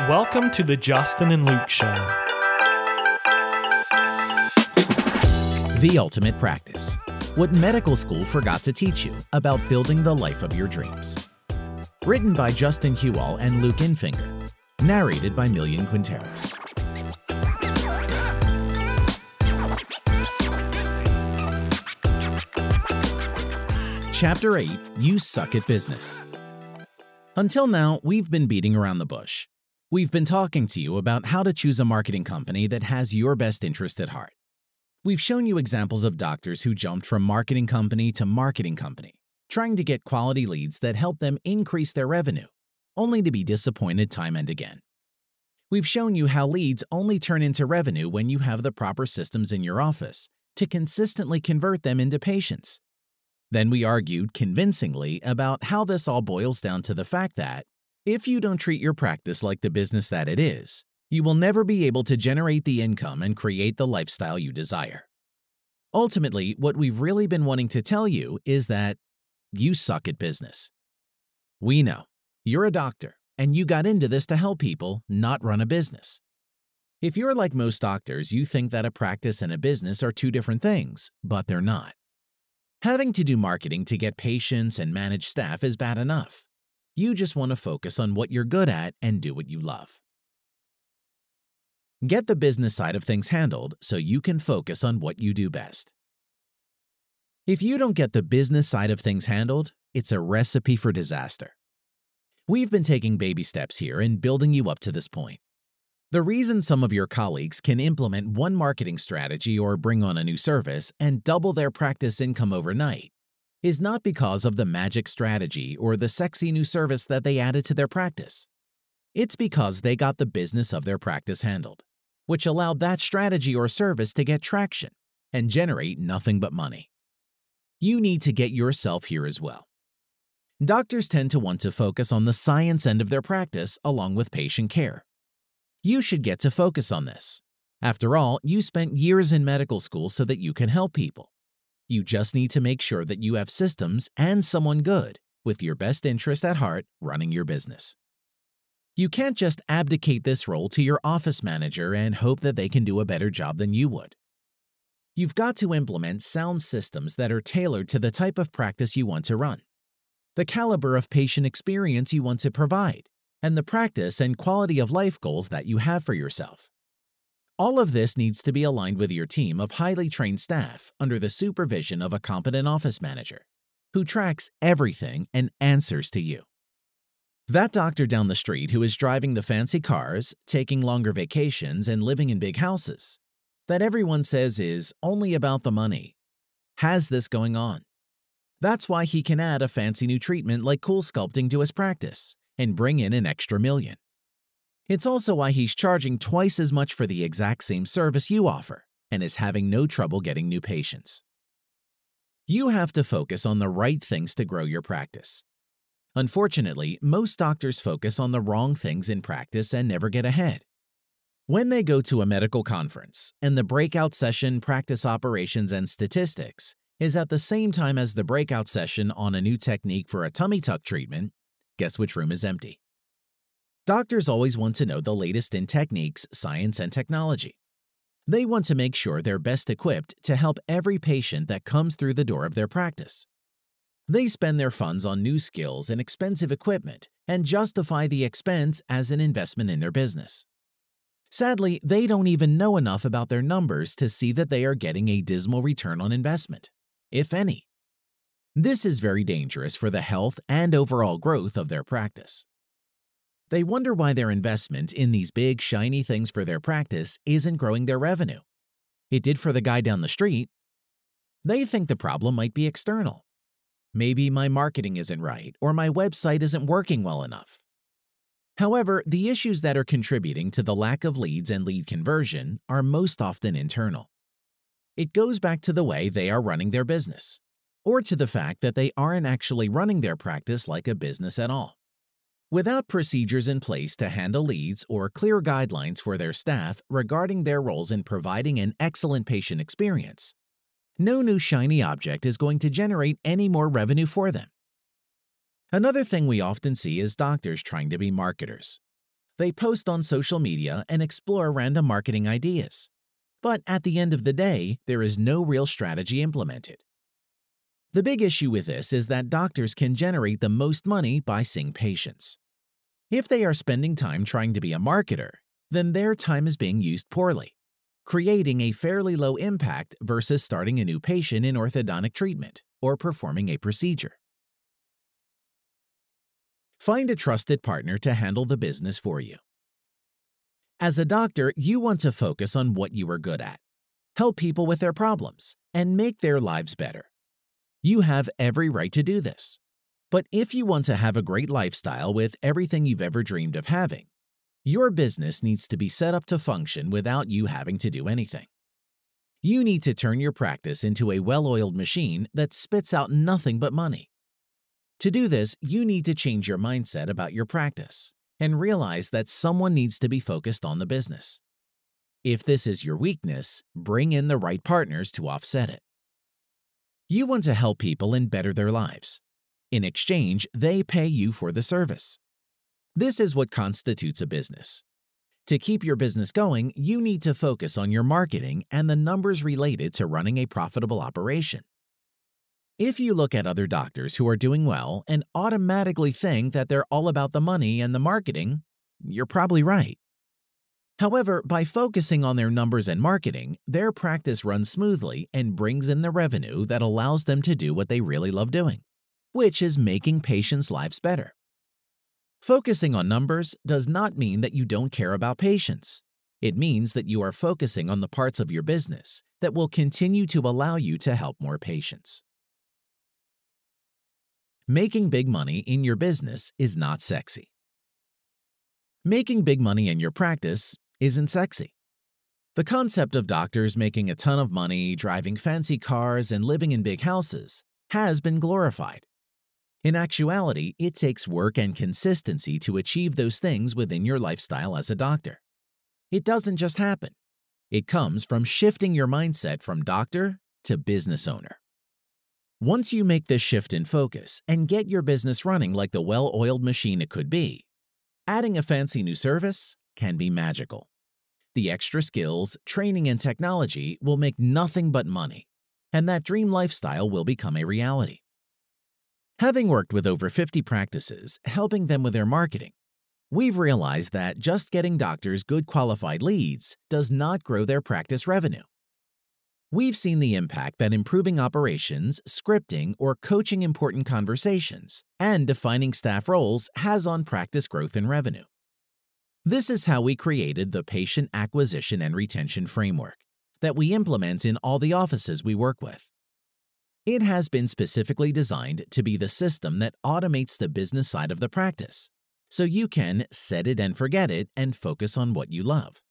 Welcome to the Justin and Luke Show. The Ultimate Practice What Medical School Forgot to Teach You About Building the Life of Your Dreams. Written by Justin Hewall and Luke Infinger. Narrated by Millian Quinteros. Chapter 8 You Suck at Business. Until now, we've been beating around the bush. We've been talking to you about how to choose a marketing company that has your best interest at heart. We've shown you examples of doctors who jumped from marketing company to marketing company, trying to get quality leads that help them increase their revenue, only to be disappointed time and again. We've shown you how leads only turn into revenue when you have the proper systems in your office to consistently convert them into patients. Then we argued convincingly about how this all boils down to the fact that if you don't treat your practice like the business that it is, you will never be able to generate the income and create the lifestyle you desire. Ultimately, what we've really been wanting to tell you is that you suck at business. We know you're a doctor and you got into this to help people, not run a business. If you're like most doctors, you think that a practice and a business are two different things, but they're not. Having to do marketing to get patients and manage staff is bad enough. You just want to focus on what you're good at and do what you love. Get the business side of things handled so you can focus on what you do best. If you don't get the business side of things handled, it's a recipe for disaster. We've been taking baby steps here and building you up to this point. The reason some of your colleagues can implement one marketing strategy or bring on a new service and double their practice income overnight is not because of the magic strategy or the sexy new service that they added to their practice. It's because they got the business of their practice handled, which allowed that strategy or service to get traction and generate nothing but money. You need to get yourself here as well. Doctors tend to want to focus on the science end of their practice along with patient care. You should get to focus on this. After all, you spent years in medical school so that you can help people. You just need to make sure that you have systems and someone good with your best interest at heart running your business. You can't just abdicate this role to your office manager and hope that they can do a better job than you would. You've got to implement sound systems that are tailored to the type of practice you want to run, the caliber of patient experience you want to provide, and the practice and quality of life goals that you have for yourself. All of this needs to be aligned with your team of highly trained staff under the supervision of a competent office manager who tracks everything and answers to you. That doctor down the street who is driving the fancy cars, taking longer vacations, and living in big houses, that everyone says is only about the money, has this going on. That's why he can add a fancy new treatment like CoolSculpting to his practice and bring in an extra million. It's also why he's charging twice as much for the exact same service you offer and is having no trouble getting new patients. You have to focus on the right things to grow your practice. Unfortunately, most doctors focus on the wrong things in practice and never get ahead. When they go to a medical conference and the breakout session Practice Operations and Statistics is at the same time as the breakout session on a new technique for a tummy tuck treatment, guess which room is empty? Doctors always want to know the latest in techniques, science, and technology. They want to make sure they're best equipped to help every patient that comes through the door of their practice. They spend their funds on new skills and expensive equipment and justify the expense as an investment in their business. Sadly, they don't even know enough about their numbers to see that they are getting a dismal return on investment, if any. This is very dangerous for the health and overall growth of their practice. They wonder why their investment in these big, shiny things for their practice isn't growing their revenue. It did for the guy down the street. They think the problem might be external. Maybe my marketing isn't right, or my website isn't working well enough. However, the issues that are contributing to the lack of leads and lead conversion are most often internal. It goes back to the way they are running their business, or to the fact that they aren't actually running their practice like a business at all. Without procedures in place to handle leads or clear guidelines for their staff regarding their roles in providing an excellent patient experience, no new shiny object is going to generate any more revenue for them. Another thing we often see is doctors trying to be marketers. They post on social media and explore random marketing ideas. But at the end of the day, there is no real strategy implemented. The big issue with this is that doctors can generate the most money by seeing patients. If they are spending time trying to be a marketer, then their time is being used poorly, creating a fairly low impact versus starting a new patient in orthodontic treatment or performing a procedure. Find a trusted partner to handle the business for you. As a doctor, you want to focus on what you are good at, help people with their problems, and make their lives better. You have every right to do this. But if you want to have a great lifestyle with everything you've ever dreamed of having, your business needs to be set up to function without you having to do anything. You need to turn your practice into a well oiled machine that spits out nothing but money. To do this, you need to change your mindset about your practice and realize that someone needs to be focused on the business. If this is your weakness, bring in the right partners to offset it. You want to help people and better their lives. In exchange, they pay you for the service. This is what constitutes a business. To keep your business going, you need to focus on your marketing and the numbers related to running a profitable operation. If you look at other doctors who are doing well and automatically think that they're all about the money and the marketing, you're probably right. However, by focusing on their numbers and marketing, their practice runs smoothly and brings in the revenue that allows them to do what they really love doing, which is making patients' lives better. Focusing on numbers does not mean that you don't care about patients. It means that you are focusing on the parts of your business that will continue to allow you to help more patients. Making big money in your business is not sexy. Making big money in your practice isn't sexy. The concept of doctors making a ton of money, driving fancy cars, and living in big houses has been glorified. In actuality, it takes work and consistency to achieve those things within your lifestyle as a doctor. It doesn't just happen. It comes from shifting your mindset from doctor to business owner. Once you make this shift in focus and get your business running like the well oiled machine it could be, adding a fancy new service can be magical. The extra skills, training, and technology will make nothing but money, and that dream lifestyle will become a reality. Having worked with over 50 practices, helping them with their marketing, we've realized that just getting doctors good qualified leads does not grow their practice revenue. We've seen the impact that improving operations, scripting, or coaching important conversations and defining staff roles has on practice growth and revenue. This is how we created the patient acquisition and retention framework that we implement in all the offices we work with. It has been specifically designed to be the system that automates the business side of the practice, so you can set it and forget it and focus on what you love.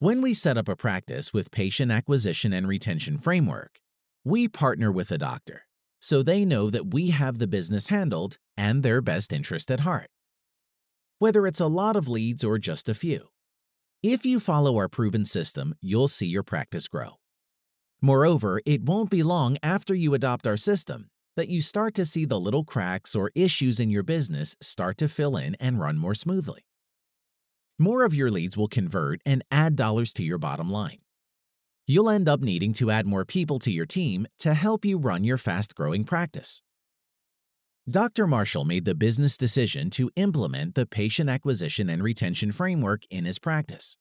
When we set up a practice with patient acquisition and retention framework, we partner with a doctor so they know that we have the business handled and their best interest at heart. Whether it's a lot of leads or just a few, if you follow our proven system, you'll see your practice grow. Moreover, it won't be long after you adopt our system that you start to see the little cracks or issues in your business start to fill in and run more smoothly. More of your leads will convert and add dollars to your bottom line. You'll end up needing to add more people to your team to help you run your fast growing practice. Dr. Marshall made the business decision to implement the patient acquisition and retention framework in his practice.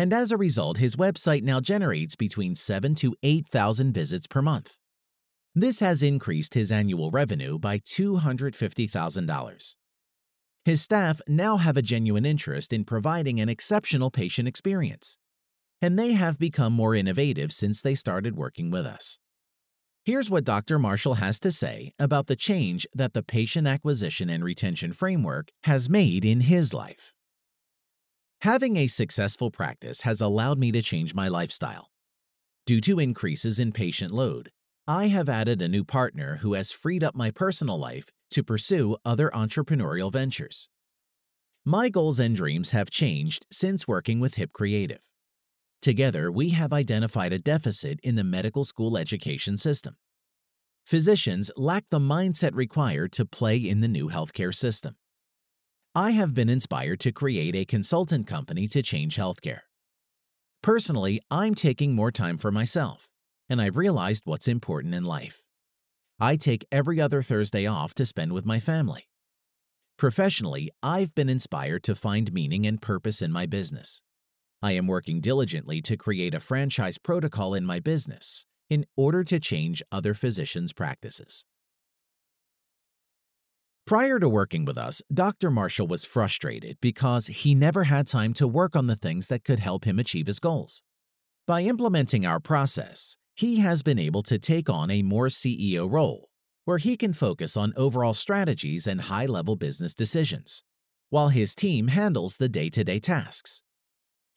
And as a result, his website now generates between 7 to 8,000 visits per month. This has increased his annual revenue by $250,000. His staff now have a genuine interest in providing an exceptional patient experience, and they have become more innovative since they started working with us. Here's what Dr. Marshall has to say about the change that the patient acquisition and retention framework has made in his life. Having a successful practice has allowed me to change my lifestyle. Due to increases in patient load, I have added a new partner who has freed up my personal life to pursue other entrepreneurial ventures. My goals and dreams have changed since working with Hip Creative. Together, we have identified a deficit in the medical school education system. Physicians lack the mindset required to play in the new healthcare system. I have been inspired to create a consultant company to change healthcare. Personally, I'm taking more time for myself, and I've realized what's important in life. I take every other Thursday off to spend with my family. Professionally, I've been inspired to find meaning and purpose in my business. I am working diligently to create a franchise protocol in my business in order to change other physicians' practices. Prior to working with us, Dr. Marshall was frustrated because he never had time to work on the things that could help him achieve his goals. By implementing our process, he has been able to take on a more CEO role, where he can focus on overall strategies and high level business decisions, while his team handles the day to day tasks.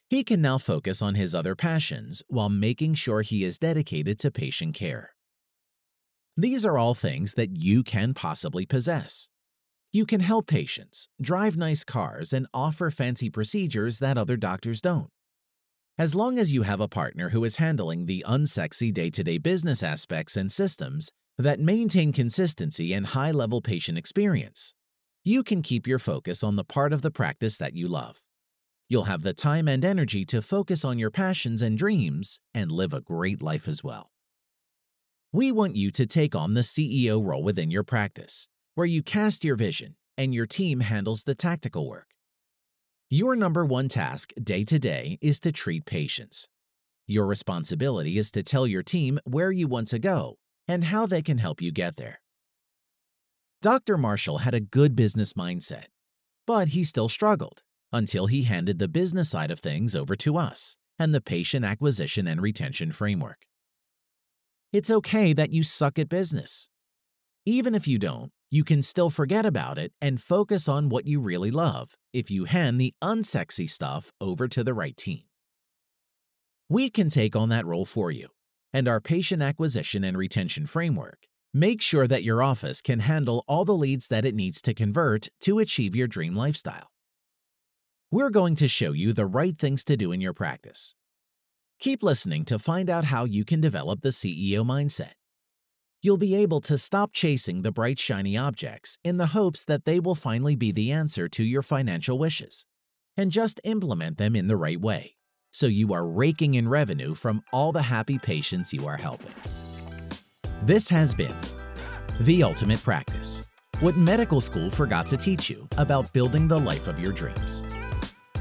He can now focus on his other passions while making sure he is dedicated to patient care. These are all things that you can possibly possess. You can help patients, drive nice cars, and offer fancy procedures that other doctors don't. As long as you have a partner who is handling the unsexy day to day business aspects and systems that maintain consistency and high level patient experience, you can keep your focus on the part of the practice that you love. You'll have the time and energy to focus on your passions and dreams and live a great life as well. We want you to take on the CEO role within your practice where you cast your vision and your team handles the tactical work. Your number one task day to day is to treat patients. Your responsibility is to tell your team where you want to go and how they can help you get there. Dr. Marshall had a good business mindset, but he still struggled until he handed the business side of things over to us and the patient acquisition and retention framework. It's okay that you suck at business. Even if you don't, you can still forget about it and focus on what you really love if you hand the unsexy stuff over to the right team. We can take on that role for you, and our patient acquisition and retention framework makes sure that your office can handle all the leads that it needs to convert to achieve your dream lifestyle. We're going to show you the right things to do in your practice. Keep listening to find out how you can develop the CEO mindset you'll be able to stop chasing the bright, shiny objects in the hopes that they will finally be the answer to your financial wishes, and just implement them in the right way so you are raking in revenue from all the happy patients you are helping. This has been The Ultimate Practice What Medical School Forgot to Teach You About Building the Life of Your Dreams.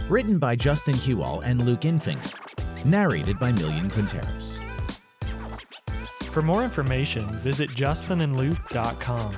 Written by Justin Huall and Luke Infinger. Narrated by Millian Quinteros. For more information, visit justinandluke.com.